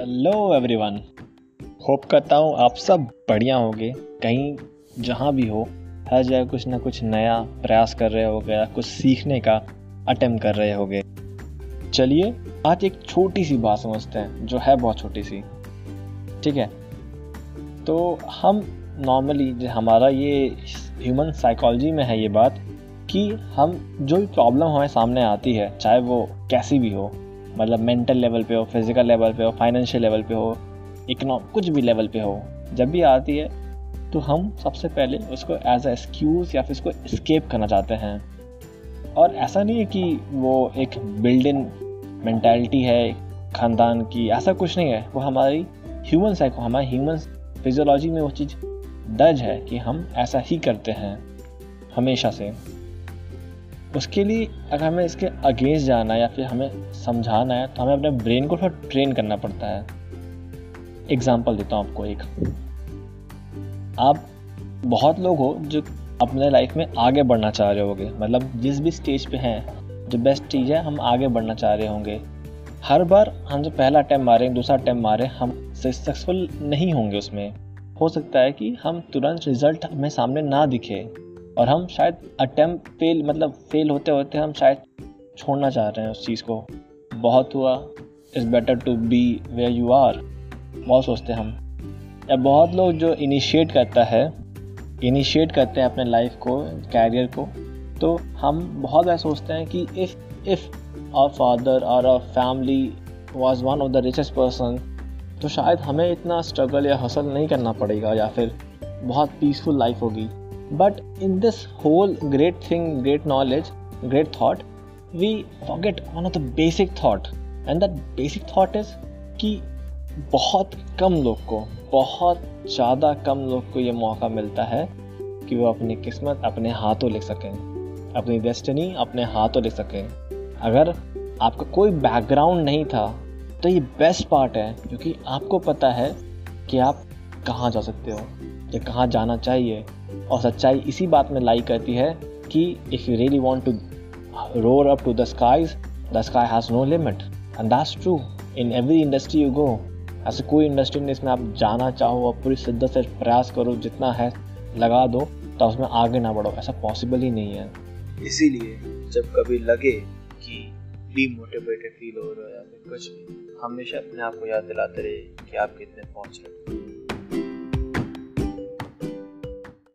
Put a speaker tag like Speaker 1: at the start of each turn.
Speaker 1: Hello everyone hope करता हूँ आप सब बढ़िया होंगे। कहीं जहाँ भी हो, हर जगह कुछ ना कुछ नया प्रयास कर रहे होगे या कुछ सीखने का अटेम्प्ट कर रहे होगे। चलिए, आज एक छोटी सी बात समझते हैं, जो है बहुत छोटी सी ठीक है? तो हम नॉर्मली हमारा ये ह्यूमन साइकोलॉजी में है ये बात, कि हम जो भी प्रॉब्लम हमारे सामने आती है, चाहे वो कैसी भी हो मतलब मेंटल लेवल पे हो फ़िज़िकल लेवल पे हो फाइनेंशियल लेवल पे हो इकोनॉम कुछ भी लेवल पे हो, जब भी आती है तो हम सबसे पहले उसको एज अ एक्सक्यूज़ या फिर उसको स्केप करना चाहते हैं। और ऐसा नहीं है कि वो एक बिल्डिंग मैंटेलिटी है, ख़ानदान की, ऐसा कुछ नहीं है। वो हमारी ह्यूमन साइको हमारे ह्यूमन फिजियोलॉजी में वो चीज़ दर्ज है कि हम ऐसा ही करते हैं, हमेशा से। उसके लिए अगर हमें इसके अगेंस्ट जाना है या फिर हमें समझाना है तो हमें अपने ब्रेन को थोड़ा ट्रेन करना पड़ता है। एग्ज़ाम्पल देता हूँ आपको एक। आप बहुत लोग हो जो अपने लाइफ में आगे बढ़ना चाह रहे होंगे। मतलब जिस भी स्टेज पे हैं, जो बेस्ट चीज़ है, हम आगे बढ़ना चाह रहे होंगे। हर बार हम जो पहला अटैम्प मारे, दूसरा अटैम्प मारे, हम सक्सेसफुल नहीं होंगे उसमें। हो सकता है कि हम तुरंत रिज़ल्ट हमें सामने ना दिखे। और हम शायद अटैम्प फेल मतलब फेल होते होते हम शायद छोड़ना चाह रहे हैं उस चीज़ को। बहुत हुआ is better to be where you are बहुत सोचते हम। या बहुत लोग जो इनिशिएट करता है इनिशिएट करते हैं अपने लाइफ को कैरियर को तो हम बहुत ऐसा सोचते हैं कि इफ़ इफ़ आर फादर और our family was one of the richest person तो शायद हमें इतना स्ट्रगल या हसल नहीं करना पड़ेगा या फिर बहुत पीसफुल लाइफ होगी। But in this whole great thing, great knowledge, great thought, we forget one of the basic thought. And that basic thought is कि बहुत कम लोग को बहुत ज़्यादा कम लोग को ये मौका मिलता है कि वो अपनी किस्मत अपने हाथों लिख सकें अपनी डेस्टिनी अपने हाथों लिख सकें अगर आपका कोई बैकग्राउंड नहीं था तो ये बेस्ट पार्ट है क्योंकि आपको पता है कि आप कहाँ जा सकते हो? या कहाँ जाना चाहिए? और सच्चाई इसी बात में लाई करती है कि if you really want to roar up to the skies the sky has no limit and that's true in every industry you go ऐसे कोई इंडस्ट्री नहीं इसमें आप जाना चाहो और पूरी शिद्दत से प्रयास करो, जितना है लगा दो तो उसमें आगे ना बढ़ो। ऐसा पॉसिबल ही नहीं है।
Speaker 2: इसीलिए जब कभी लगे कि डीमोटिवेटेड फील हो रहा है या फिर कुछ हमेशा अपने आप को याद दिलाते रहे कि आप कितने पहुँच रहे